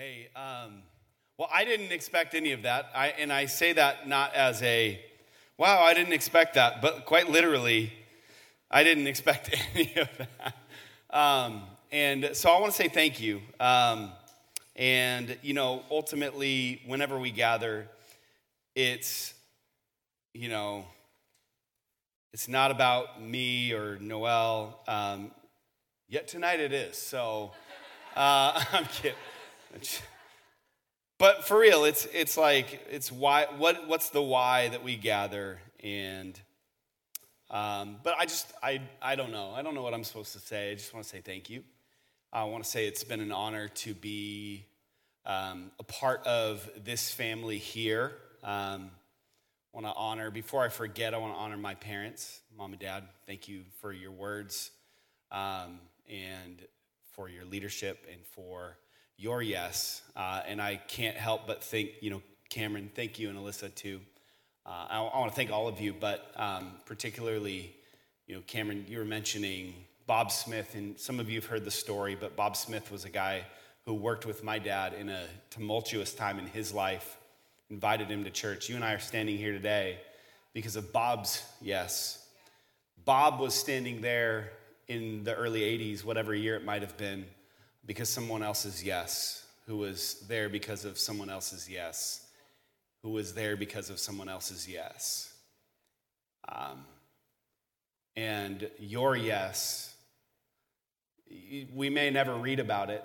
Hey, um, well, I didn't expect any of that. I, and I say that not as a, wow, I didn't expect that, but quite literally, I didn't expect any of that. Um, and so I want to say thank you. Um, and, you know, ultimately, whenever we gather, it's, you know, it's not about me or Noel. Um, yet tonight it is. So uh, I'm kidding. But for real, it's it's like it's why what what's the why that we gather and um, but I just I I don't know I don't know what I'm supposed to say. I just want to say thank you. I want to say it's been an honor to be um, a part of this family here. Um, I want to honor before I forget. I want to honor my parents, mom and dad. Thank you for your words um, and for your leadership and for your yes. Uh, and I can't help but think, you know, Cameron, thank you, and Alyssa too. Uh, I, I want to thank all of you, but um, particularly, you know, Cameron, you were mentioning Bob Smith, and some of you have heard the story, but Bob Smith was a guy who worked with my dad in a tumultuous time in his life, invited him to church. You and I are standing here today because of Bob's yes. Bob was standing there in the early 80s, whatever year it might have been because someone else's yes, who was there because of someone else's yes, who was there because of someone else's yes. Um, and your yes, we may never read about it,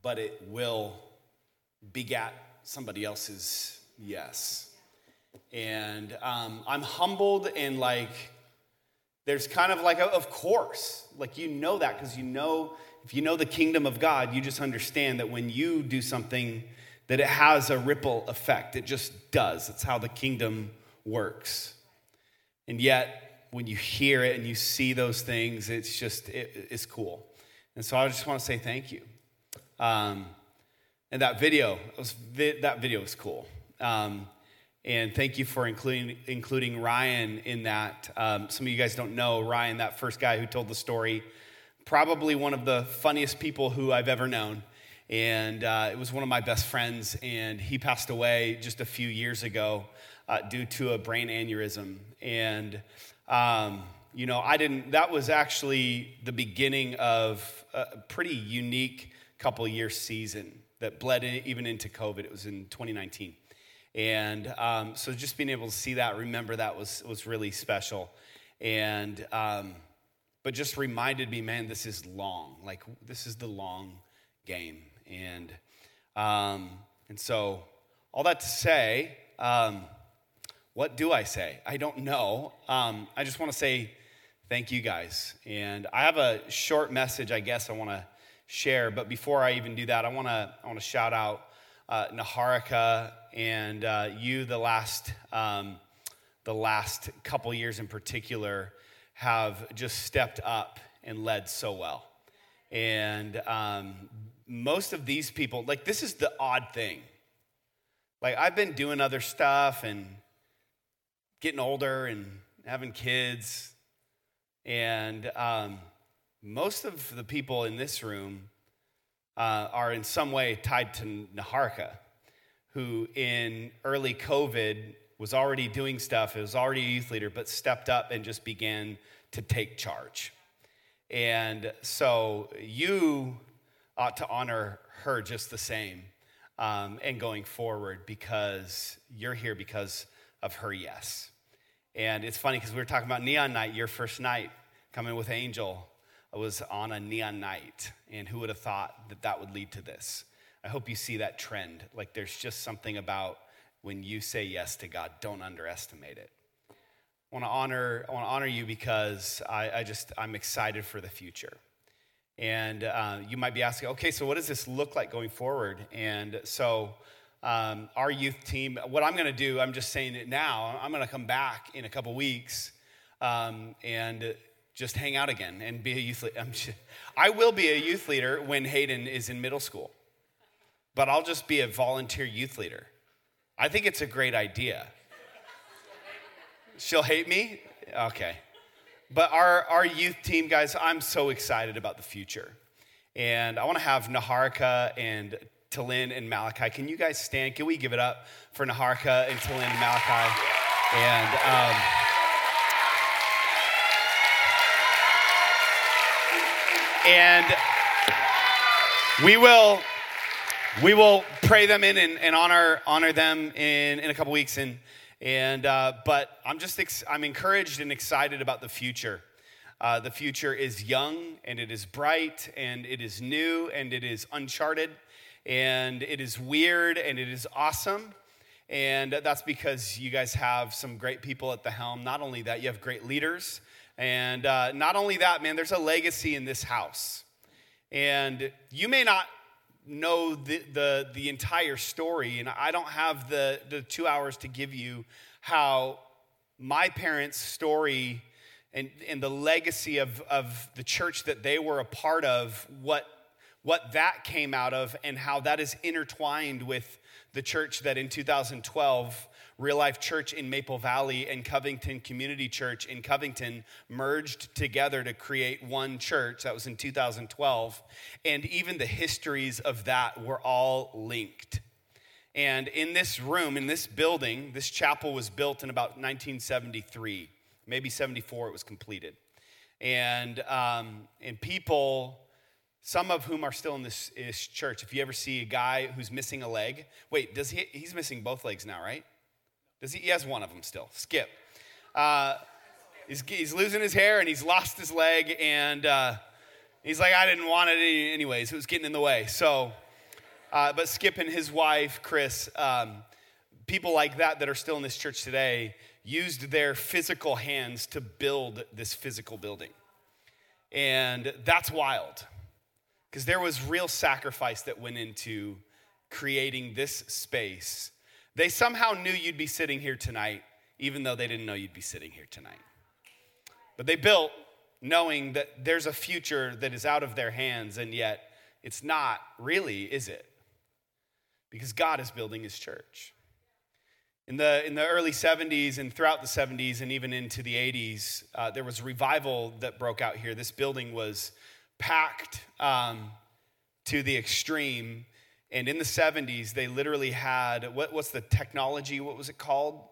but it will begat somebody else's yes. And um, I'm humbled and like, there's kind of like, of course, like you know that because you know if you know the kingdom of God, you just understand that when you do something, that it has a ripple effect. It just does. It's how the kingdom works. And yet, when you hear it and you see those things, it's just, it, it's cool. And so I just want to say thank you. Um, and that video, was, that video was cool. Um, and thank you for including, including Ryan in that. Um, some of you guys don't know Ryan, that first guy who told the story probably one of the funniest people who I've ever known. And uh, it was one of my best friends, and he passed away just a few years ago uh, due to a brain aneurysm. And, um, you know, I didn't, that was actually the beginning of a pretty unique couple year season that bled in, even into COVID. It was in 2019. And um, so just being able to see that, remember that was, was really special. And, um, but just reminded me, man, this is long. Like, this is the long game. And, um, and so, all that to say, um, what do I say? I don't know. Um, I just want to say thank you guys. And I have a short message, I guess, I want to share. But before I even do that, I want to I want to shout out uh, Naharika and uh, you the last um, the last couple years in particular have just stepped up and led so well. And um, most of these people, like, this is the odd thing. Like, I've been doing other stuff and getting older and having kids. And um, most of the people in this room uh, are in some way tied to Naharka, who in early COVID was already doing stuff, was already a youth leader, but stepped up and just began to take charge. And so you ought to honor her just the same um, and going forward because you're here because of her yes. And it's funny because we were talking about Neon Night, your first night coming with Angel was on a neon night. And who would have thought that that would lead to this? I hope you see that trend. Like there's just something about when you say yes to God, don't underestimate it. I want to honor, I want to honor you because I, I just, I'm excited for the future. And uh, you might be asking, okay, so what does this look like going forward? And so, um, our youth team, what I'm going to do, I'm just saying it now, I'm going to come back in a couple weeks um, and just hang out again and be a youth leader. I will be a youth leader when Hayden is in middle school, but I'll just be a volunteer youth leader. I think it's a great idea. She'll hate me? Okay. But our, our youth team, guys, I'm so excited about the future. And I want to have Naharika and Talin and Malachi. Can you guys stand? Can we give it up for Naharka and Talin and Malachi? And um, and we will we will pray them in and, and honor honor them in, in a couple weeks. And and uh, but i'm just ex- i'm encouraged and excited about the future. Uh, the future is young and it is bright and it is new and it is uncharted and it is weird and it is awesome. And that's because you guys have some great people at the helm. Not only that you have great leaders. And uh, not only that man there's a legacy in this house. And you may not know the, the, the entire story, and I don't have the, the two hours to give you how my parents' story and, and the legacy of, of the church that they were a part of, what, what that came out of, and how that is intertwined with the church that in 2012 Real Life Church in Maple Valley and Covington Community Church in Covington merged together to create one church. That was in 2012. And even the histories of that were all linked. And in this room, in this building, this chapel was built in about 1973, maybe 74, it was completed. And, um, and people, some of whom are still in this, this church, if you ever see a guy who's missing a leg, wait, does he, he's missing both legs now, right? Does he? He has one of them still. Skip. Uh, he's, he's losing his hair and he's lost his leg, and uh, he's like, I didn't want it anyways. It was getting in the way. So, uh, but Skip and his wife, Chris, um, people like that that are still in this church today, used their physical hands to build this physical building. And that's wild because there was real sacrifice that went into creating this space they somehow knew you'd be sitting here tonight, even though they didn't know you'd be sitting here tonight. But they built knowing that there's a future that is out of their hands, and yet it's not really, is it? Because God is building his church. In the, in the early 70s and throughout the 70s and even into the 80s, uh, there was revival that broke out here. This building was packed um, to the extreme. And in the 70s, they literally had what, what's the technology? What was it called?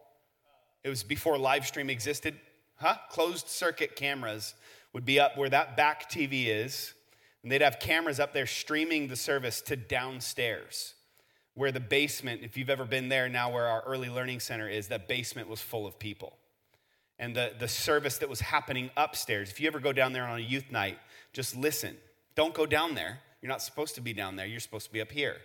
It was before live stream existed. Huh? Closed circuit cameras would be up where that back TV is. And they'd have cameras up there streaming the service to downstairs, where the basement, if you've ever been there now where our early learning center is, that basement was full of people. And the, the service that was happening upstairs, if you ever go down there on a youth night, just listen. Don't go down there. You're not supposed to be down there, you're supposed to be up here.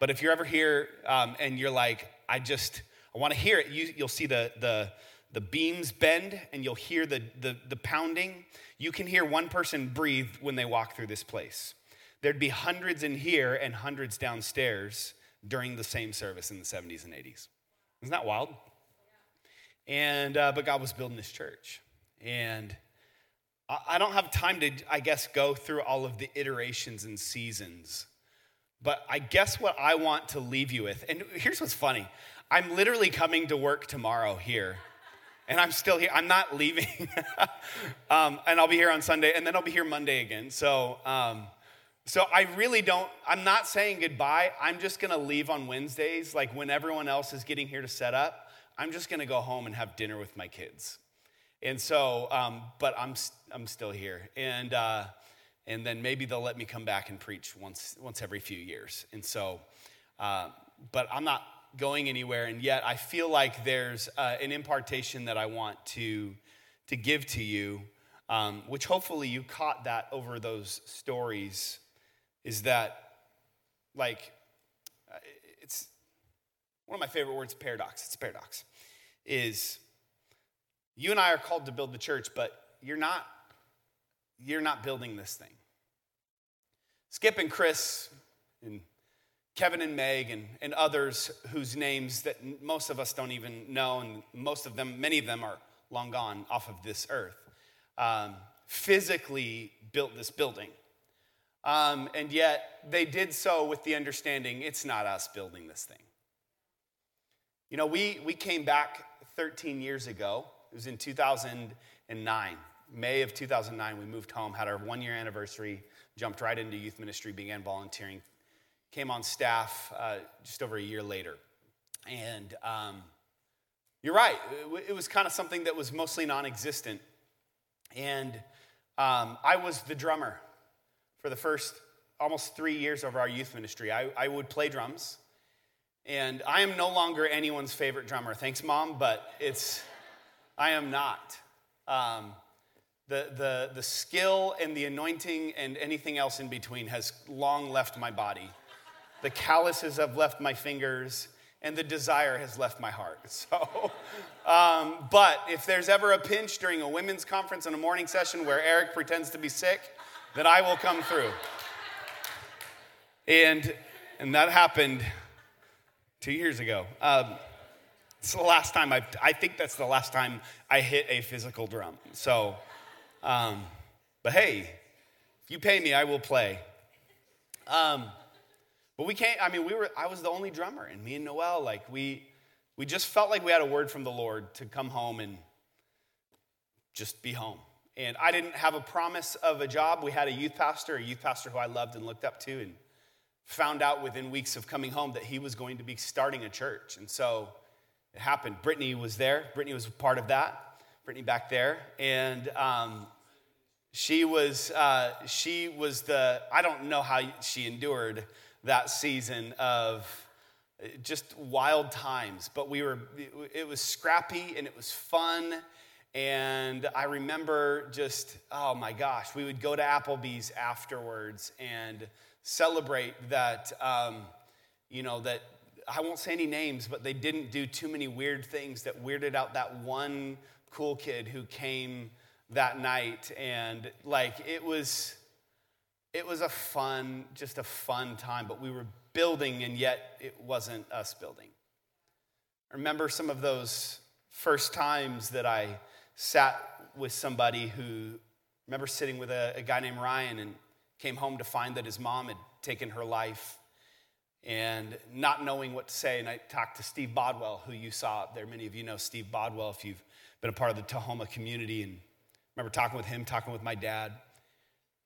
But if you're ever here um, and you're like, I just, I want to hear it, you, you'll see the, the, the beams bend and you'll hear the, the, the pounding. You can hear one person breathe when they walk through this place. There'd be hundreds in here and hundreds downstairs during the same service in the 70s and 80s. Isn't that wild? And, uh, but God was building this church. And I don't have time to, I guess, go through all of the iterations and seasons. But I guess what I want to leave you with, and here's what's funny I'm literally coming to work tomorrow here, and I'm still here. I'm not leaving. um, and I'll be here on Sunday, and then I'll be here Monday again. So, um, so I really don't, I'm not saying goodbye. I'm just gonna leave on Wednesdays, like when everyone else is getting here to set up. I'm just gonna go home and have dinner with my kids. And so, um, but I'm, I'm still here. And, uh, and then maybe they'll let me come back and preach once, once every few years. And so, uh, but I'm not going anywhere. And yet I feel like there's uh, an impartation that I want to, to give to you, um, which hopefully you caught that over those stories, is that like, uh, it's one of my favorite words, paradox. It's a paradox. Is you and I are called to build the church, but you're not, you're not building this thing. Skip and Chris and Kevin and Meg and, and others whose names that most of us don't even know, and most of them, many of them are long gone off of this earth, um, physically built this building. Um, and yet they did so with the understanding it's not us building this thing. You know, we, we came back 13 years ago it was in 2009. May of 2009, we moved home, had our one year anniversary, jumped right into youth ministry, began volunteering. came on staff uh, just over a year later. And um, you're right, it was kind of something that was mostly non existent. And um, I was the drummer for the first almost three years of our youth ministry. I, I would play drums. And I am no longer anyone's favorite drummer. Thanks, Mom, but it's, I am not. Um, the, the, the skill and the anointing and anything else in between has long left my body. The calluses have left my fingers, and the desire has left my heart. So, um, but if there's ever a pinch during a women's conference and a morning session where Eric pretends to be sick, then I will come through. And, and that happened two years ago. Um, it's the last time I, I think that's the last time I hit a physical drum. So, um, but hey, if you pay me, I will play. Um, but we can't, I mean, we were, I was the only drummer, and me and Noel, like, we, we just felt like we had a word from the Lord to come home and just be home. And I didn't have a promise of a job. We had a youth pastor, a youth pastor who I loved and looked up to, and found out within weeks of coming home that he was going to be starting a church. And so it happened. Brittany was there. Brittany was part of that. Brittany back there. And um, she was, uh, she was the, I don't know how she endured that season of just wild times, but we were, it was scrappy and it was fun. And I remember just, oh my gosh, we would go to Applebee's afterwards and celebrate that, um, you know, that I won't say any names, but they didn't do too many weird things that weirded out that one cool kid who came that night. And like, it was, it was a fun, just a fun time, but we were building and yet it wasn't us building. I remember some of those first times that I sat with somebody who, remember sitting with a, a guy named Ryan and came home to find that his mom had taken her life and not knowing what to say. And I talked to Steve Bodwell, who you saw up there. Many of you know Steve Bodwell if you've been a part of the Tahoma community. And I remember talking with him, talking with my dad.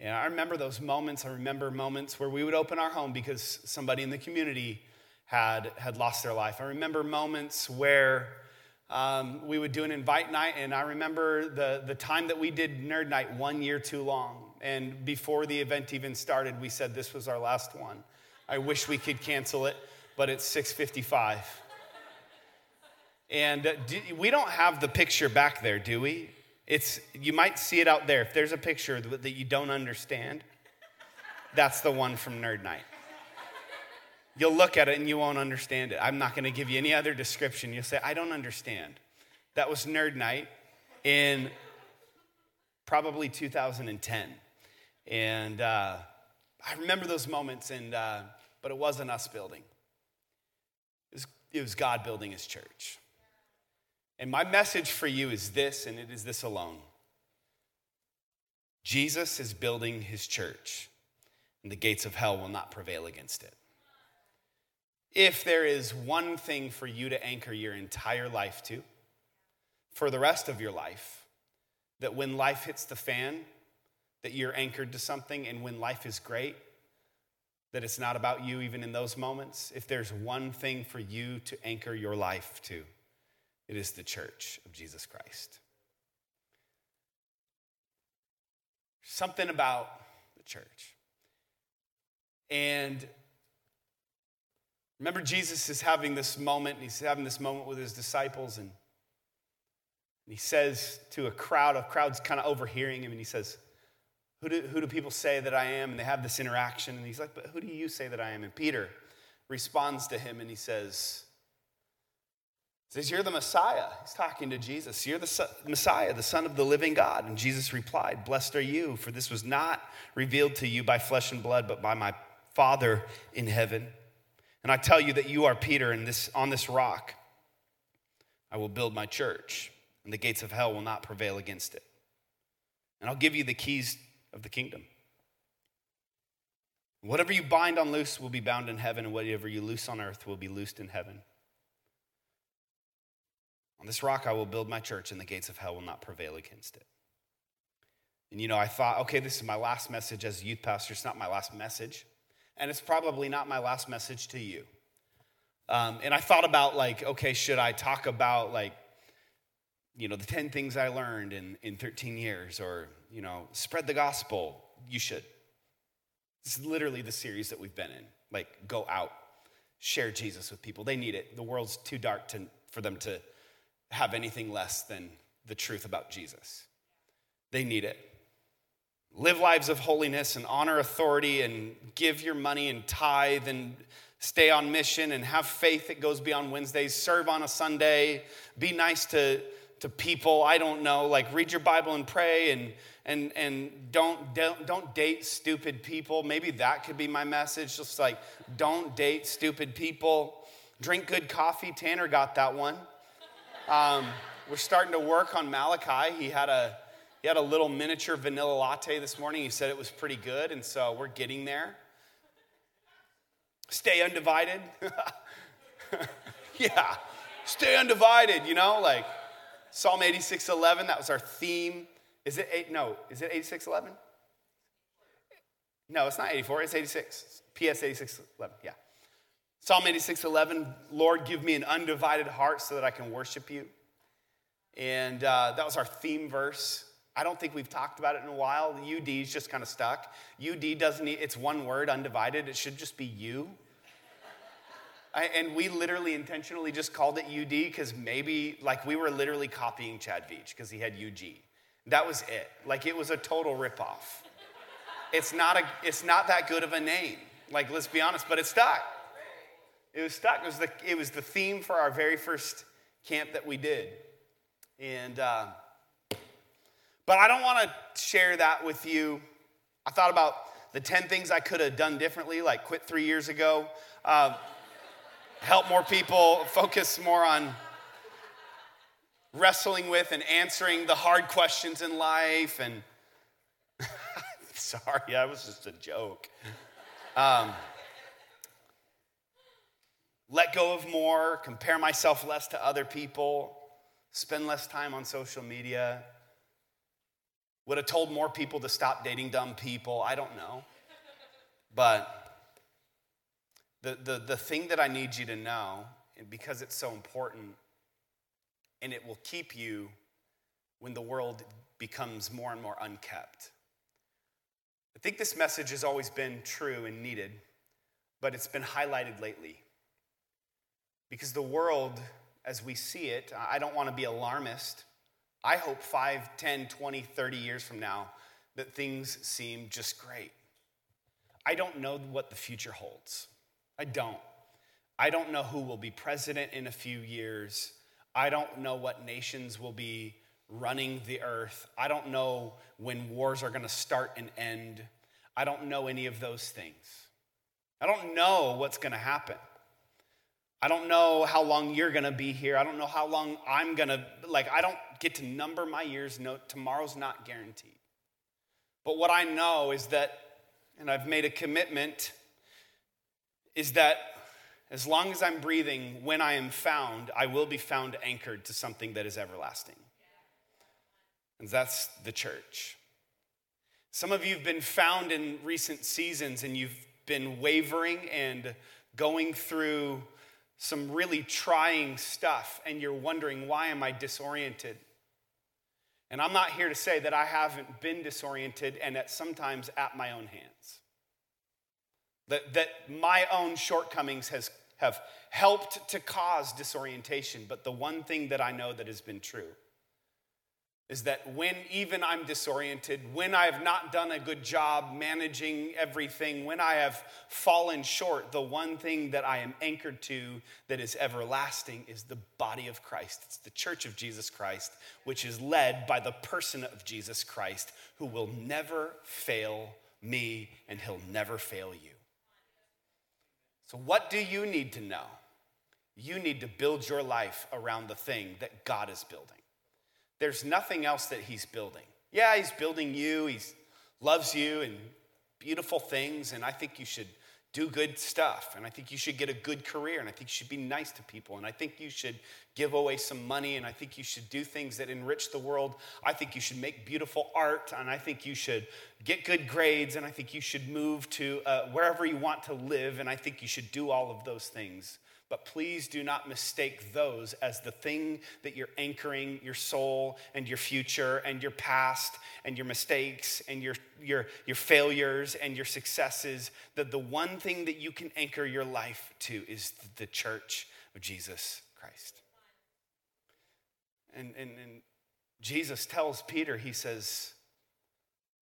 And I remember those moments. I remember moments where we would open our home because somebody in the community had, had lost their life. I remember moments where um, we would do an invite night, and I remember the, the time that we did Nerd Night one year too long. And before the event even started, we said this was our last one. I wish we could cancel it, but it's 655. And uh, do, we don't have the picture back there, do we? It's, you might see it out there. If there's a picture that you don't understand, that's the one from Nerd Night. You'll look at it and you won't understand it. I'm not going to give you any other description. You'll say, I don't understand. That was Nerd Night in probably 2010. And uh, I remember those moments, and, uh, but it wasn't us building, it was, it was God building his church. And my message for you is this, and it is this alone Jesus is building his church, and the gates of hell will not prevail against it. If there is one thing for you to anchor your entire life to, for the rest of your life, that when life hits the fan, that you're anchored to something, and when life is great, that it's not about you even in those moments. If there's one thing for you to anchor your life to, it is the church of Jesus Christ. Something about the church. And remember, Jesus is having this moment, he's having this moment with his disciples, and he says to a crowd, a crowd's kind of overhearing him, and he says, who do, who do people say that I am? And they have this interaction, and he's like, But who do you say that I am? And Peter responds to him, and he says, says, You're the Messiah. He's talking to Jesus. You're the Messiah, the Son of the living God. And Jesus replied, Blessed are you, for this was not revealed to you by flesh and blood, but by my Father in heaven. And I tell you that you are Peter, and this, on this rock I will build my church, and the gates of hell will not prevail against it. And I'll give you the keys of the kingdom. Whatever you bind on loose will be bound in heaven, and whatever you loose on earth will be loosed in heaven. On this rock I will build my church, and the gates of hell will not prevail against it. And you know, I thought, okay, this is my last message as a youth pastor. It's not my last message. And it's probably not my last message to you. Um, and I thought about, like, okay, should I talk about, like, you know, the 10 things I learned in, in 13 years or, you know, spread the gospel? You should. This is literally the series that we've been in. Like, go out, share Jesus with people. They need it. The world's too dark to, for them to have anything less than the truth about Jesus. They need it. Live lives of holiness and honor authority and give your money and tithe and stay on mission and have faith that goes beyond Wednesdays. Serve on a Sunday. Be nice to, to people. I don't know. Like, read your Bible and pray and and and don't don't don't date stupid people. Maybe that could be my message. Just like don't date stupid people. Drink good coffee. Tanner got that one. Um, we're starting to work on Malachi. He had a he had a little miniature vanilla latte this morning. He said it was pretty good, and so we're getting there. Stay undivided. yeah, stay undivided. You know, like Psalm 86, 11. That was our theme is it eight? No, is it 8611? No, it's not 84, it's 86. PS 8611, yeah. Psalm 8611, Lord, give me an undivided heart so that I can worship you. And uh, that was our theme verse. I don't think we've talked about it in a while. UD is just kind of stuck. UD doesn't need, it's one word, undivided. It should just be you. I, and we literally intentionally just called it UD because maybe, like, we were literally copying Chad Veach because he had UG. That was it. Like it was a total ripoff. It's not a it's not that good of a name. Like let's be honest, but it stuck. It was stuck. It was the it was the theme for our very first camp that we did, and uh, but I don't want to share that with you. I thought about the ten things I could have done differently, like quit three years ago, uh, help more people, focus more on wrestling with and answering the hard questions in life. And sorry, that was just a joke. Um, let go of more, compare myself less to other people, spend less time on social media. Would have told more people to stop dating dumb people. I don't know. But the, the, the thing that I need you to know, and because it's so important, and it will keep you when the world becomes more and more unkept. I think this message has always been true and needed, but it's been highlighted lately. Because the world, as we see it, I don't want to be alarmist. I hope 5, 10, 20, 30 years from now that things seem just great. I don't know what the future holds. I don't. I don't know who will be president in a few years. I don't know what nations will be running the earth. I don't know when wars are going to start and end. I don't know any of those things. I don't know what's going to happen. I don't know how long you're going to be here. I don't know how long I'm going to, like, I don't get to number my years. No, tomorrow's not guaranteed. But what I know is that, and I've made a commitment, is that as long as I'm breathing, when I am found, I will be found anchored to something that is everlasting. And that's the church. Some of you have been found in recent seasons and you've been wavering and going through some really trying stuff, and you're wondering, why am I disoriented? And I'm not here to say that I haven't been disoriented and that sometimes at my own hands. That, that my own shortcomings has have helped to cause disorientation. But the one thing that I know that has been true is that when even I'm disoriented, when I have not done a good job managing everything, when I have fallen short, the one thing that I am anchored to that is everlasting is the body of Christ. It's the church of Jesus Christ, which is led by the person of Jesus Christ, who will never fail me and he'll never fail you. So, what do you need to know? You need to build your life around the thing that God is building. There's nothing else that He's building. Yeah, He's building you, He loves you and beautiful things, and I think you should do good stuff. And I think you should get a good career. And I think you should be nice to people. And I think you should give away some money. And I think you should do things that enrich the world. I think you should make beautiful art. And I think you should get good grades. And I think you should move to uh, wherever you want to live. And I think you should do all of those things. But please do not mistake those as the thing that you're anchoring your soul and your future and your past and your mistakes and your, your, your failures and your successes. That the one thing that you can anchor your life to is the church of Jesus Christ. And, and, and Jesus tells Peter, he says,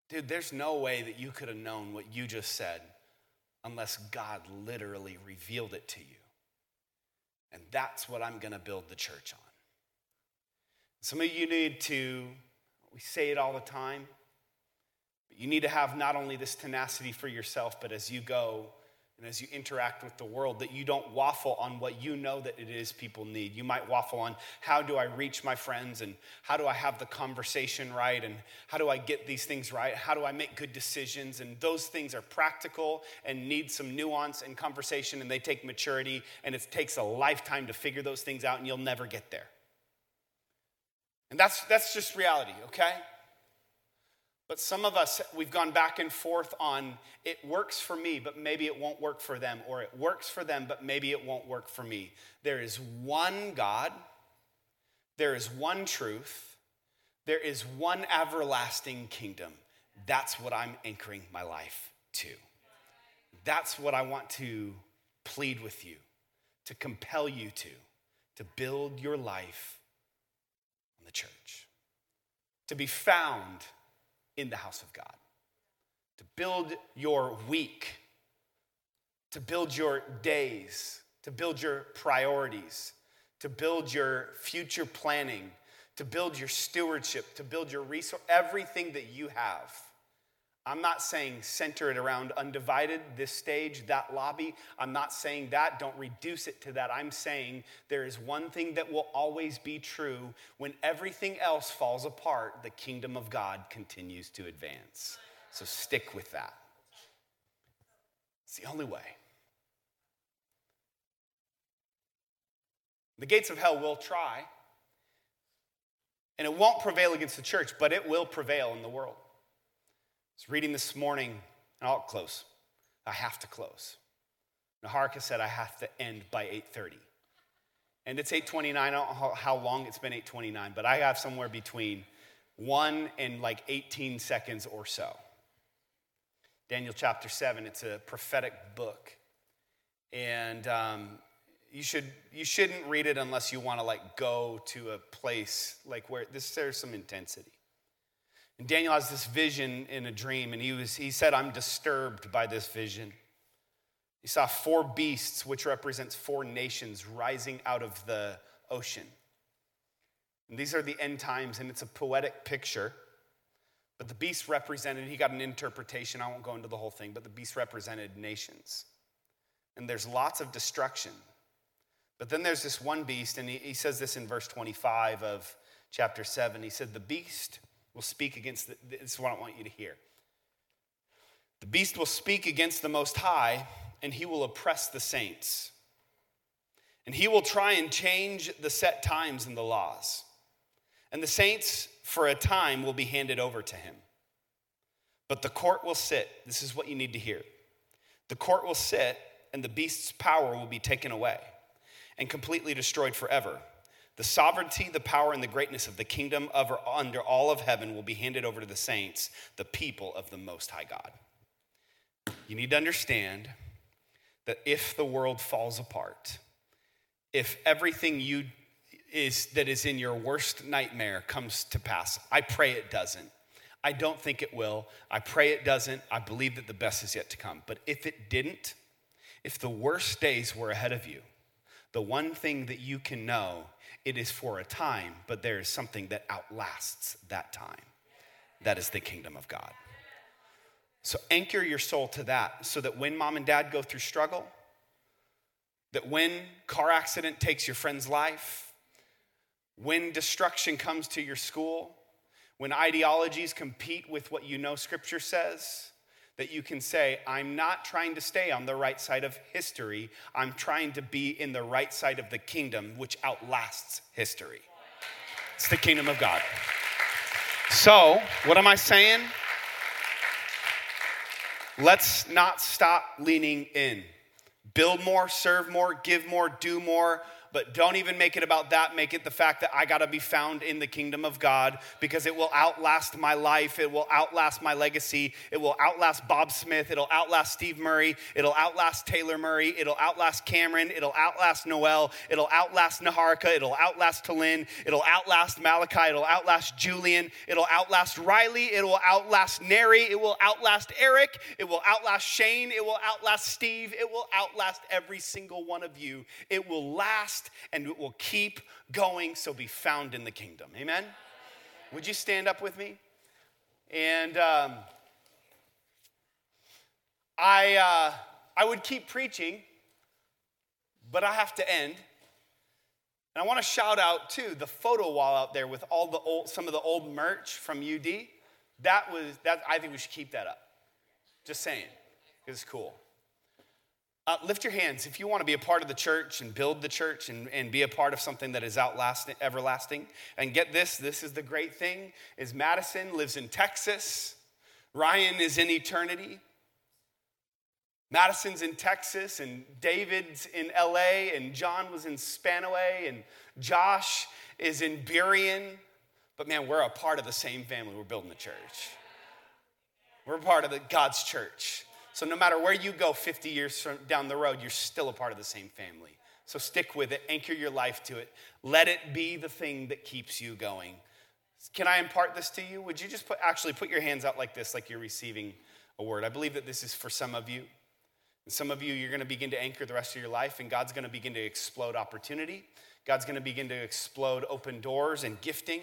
Dude, there's no way that you could have known what you just said unless God literally revealed it to you. And that's what I'm going to build the church on. Some of you need to, we say it all the time, but you need to have not only this tenacity for yourself, but as you go and as you interact with the world, that you don't waffle on what you know that it is people need. You might waffle on how do I reach my friends and how do I have the conversation right and how do I get these things right? How do I make good decisions? And those things are practical and need some nuance and conversation and they take maturity and it takes a lifetime to figure those things out and you'll never get there. And that's, that's just reality, okay? But some of us, we've gone back and forth on it works for me, but maybe it won't work for them, or it works for them, but maybe it won't work for me. There is one God, there is one truth, there is one everlasting kingdom. That's what I'm anchoring my life to. That's what I want to plead with you, to compel you to, to build your life on the church, to be found in the house of God, to build your week, to build your days, to build your priorities, to build your future planning, to build your stewardship, to build your resource, everything that you have I'm not saying center it around undivided, this stage, that lobby. I'm not saying that. Don't reduce it to that. I'm saying there is one thing that will always be true. When everything else falls apart, the kingdom of God continues to advance. So stick with that. It's the only way. The gates of hell will try, and it won't prevail against the church, but it will prevail in the world was reading this morning, and I'll close. I have to close. Naharka said I have to end by 8:30. And it's 8:29. I don't know how long it's been 8:29, but I have somewhere between 1 and like 18 seconds or so. Daniel chapter 7, it's a prophetic book. And um, you, should, you shouldn't read it unless you want to like go to a place like where this, there's some intensity. And Daniel has this vision in a dream, and he, was, he said, I'm disturbed by this vision. He saw four beasts, which represents four nations, rising out of the ocean. And these are the end times, and it's a poetic picture. But the beast represented, he got an interpretation. I won't go into the whole thing, but the beast represented nations. And there's lots of destruction. But then there's this one beast, and he, he says this in verse 25 of chapter 7. He said, The beast will speak against, the, this is what I want you to hear. The beast will speak against the Most High, and he will oppress the saints. And he will try and change the set times and the laws. And the saints, for a time, will be handed over to him. But the court will sit. This is what you need to hear. The court will sit, and the beast's power will be taken away and completely destroyed forever. The sovereignty, the power, and the greatness of the kingdom of under all of heaven will be handed over to the saints, the people of the Most High God. You need to understand that if the world falls apart, if everything you is that is in your worst nightmare comes to pass, I pray it doesn't. I don't think it will. I pray it doesn't. I believe that the best is yet to come. But if it didn't, if the worst days were ahead of you, the one thing that you can know it is for a time, but there is something that outlasts that time. That is the kingdom of God. So anchor your soul to that so that when mom and dad go through struggle, that when car accident takes your friend's life, when destruction comes to your school, when ideologies compete with what you know scripture says, that you can say, I'm not trying to stay on the right side of history. I'm trying to be in the right side of the kingdom, which outlasts history. It's the kingdom of God. So, what am I saying? Let's not stop leaning in. Build more, serve more, give more, do more but don't even make it about that. Make it the fact that I got to be found in the kingdom of God because it will outlast my life. It will outlast my legacy. It will outlast Bob Smith. It'll outlast Steve Murray. It'll outlast Taylor Murray. It'll outlast Cameron. It'll outlast Noel. It'll outlast Naharka. It'll outlast Talin. It'll outlast Malachi. It'll outlast Julian. It'll outlast Riley. It will outlast Neri. It will outlast Eric. It will outlast Shane. It will outlast Steve. It will outlast every single one of you. It will last last and it will keep going, so be found in the kingdom. Amen? Would you stand up with me? And um, I, uh, I would keep preaching, but I have to end. And I want to shout out too the photo wall out there with all the old, some of the old merch from UD. That was that. I think we should keep that up. Just saying, it's cool. Uh, lift your hands if you want to be a part of the church and build the church and, and be a part of something that is outlasting, everlasting. And get this, this is the great thing, is Madison lives in Texas. Ryan is in eternity. Madison's in Texas, and David's in LA, and John was in Spanaway, and Josh is in Burien. But man, we're a part of the same family. We're building the church. We're part of the God's church. So no matter where you go 50 years down the road, you're still a part of the same family. So stick with it, anchor your life to it. Let it be the thing that keeps you going. Can I impart this to you? Would you just put, actually put your hands out like this, like you're receiving a word? I believe that this is for some of you. And some of you, you're going to begin to anchor the rest of your life, and God's going to begin to explode opportunity. God's going to begin to explode open doors and gifting.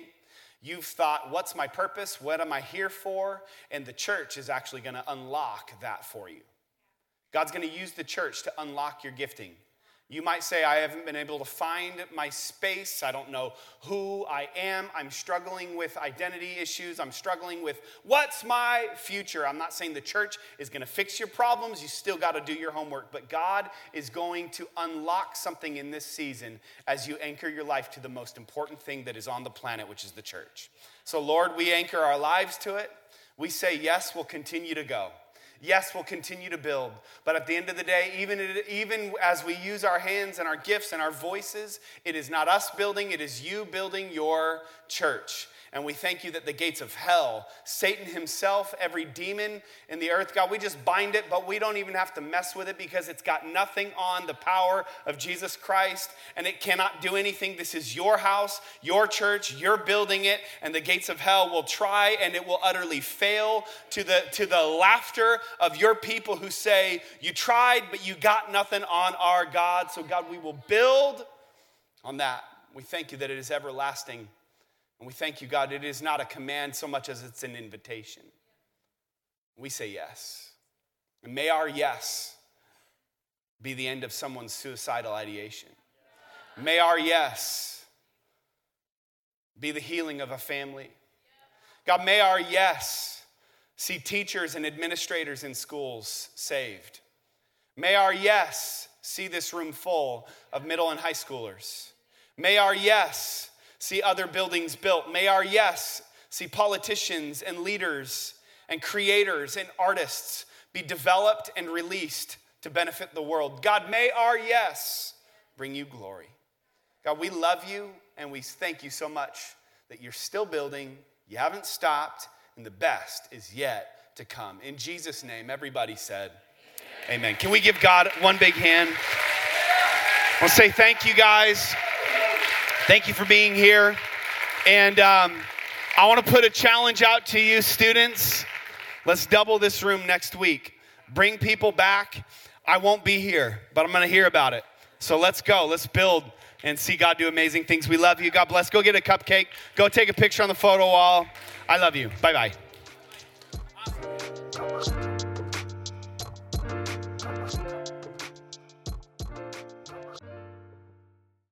You've thought, what's my purpose? What am I here for? And the church is actually going to unlock that for you. God's going to use the church to unlock your gifting. You might say, I haven't been able to find my space. I don't know who I am. I'm struggling with identity issues. I'm struggling with what's my future. I'm not saying the church is going to fix your problems. You still got to do your homework. But God is going to unlock something in this season as you anchor your life to the most important thing that is on the planet, which is the church. So, Lord, we anchor our lives to it. We say, yes, we'll continue to go. Yes, we'll continue to build. But at the end of the day, even, even as we use our hands and our gifts and our voices, it is not us building, it is you building your church. And we thank you that the gates of hell, Satan himself, every demon in the earth, God, we just bind it, but we don't even have to mess with it because it's got nothing on the power of Jesus Christ and it cannot do anything. This is your house, your church, you're building it, and the gates of hell will try and it will utterly fail to the, to the laughter of your people who say, You tried, but you got nothing on our God. So, God, we will build on that. We thank you that it is everlasting and we thank you, God, it is not a command so much as it's an invitation. We say yes. And may our yes be the end of someone's suicidal ideation. May our yes be the healing of a family. God, may our yes see teachers and administrators in schools saved. May our yes see this room full of middle and high schoolers. May our yes see other buildings built. May our yes see politicians and leaders and creators and artists be developed and released to benefit the world. God, may our yes bring you glory. God, we love you and we thank you so much that you're still building, you haven't stopped, and the best is yet to come. In Jesus' name, everybody said, Amen. Amen. Can we give God one big hand? I'll say thank you guys. Thank you for being here. And um, I want to put a challenge out to you, students. Let's double this room next week. Bring people back. I won't be here, but I'm going to hear about it. So let's go. Let's build and see God do amazing things. We love you. God bless. Go get a cupcake. Go take a picture on the photo wall. I love you. Bye bye.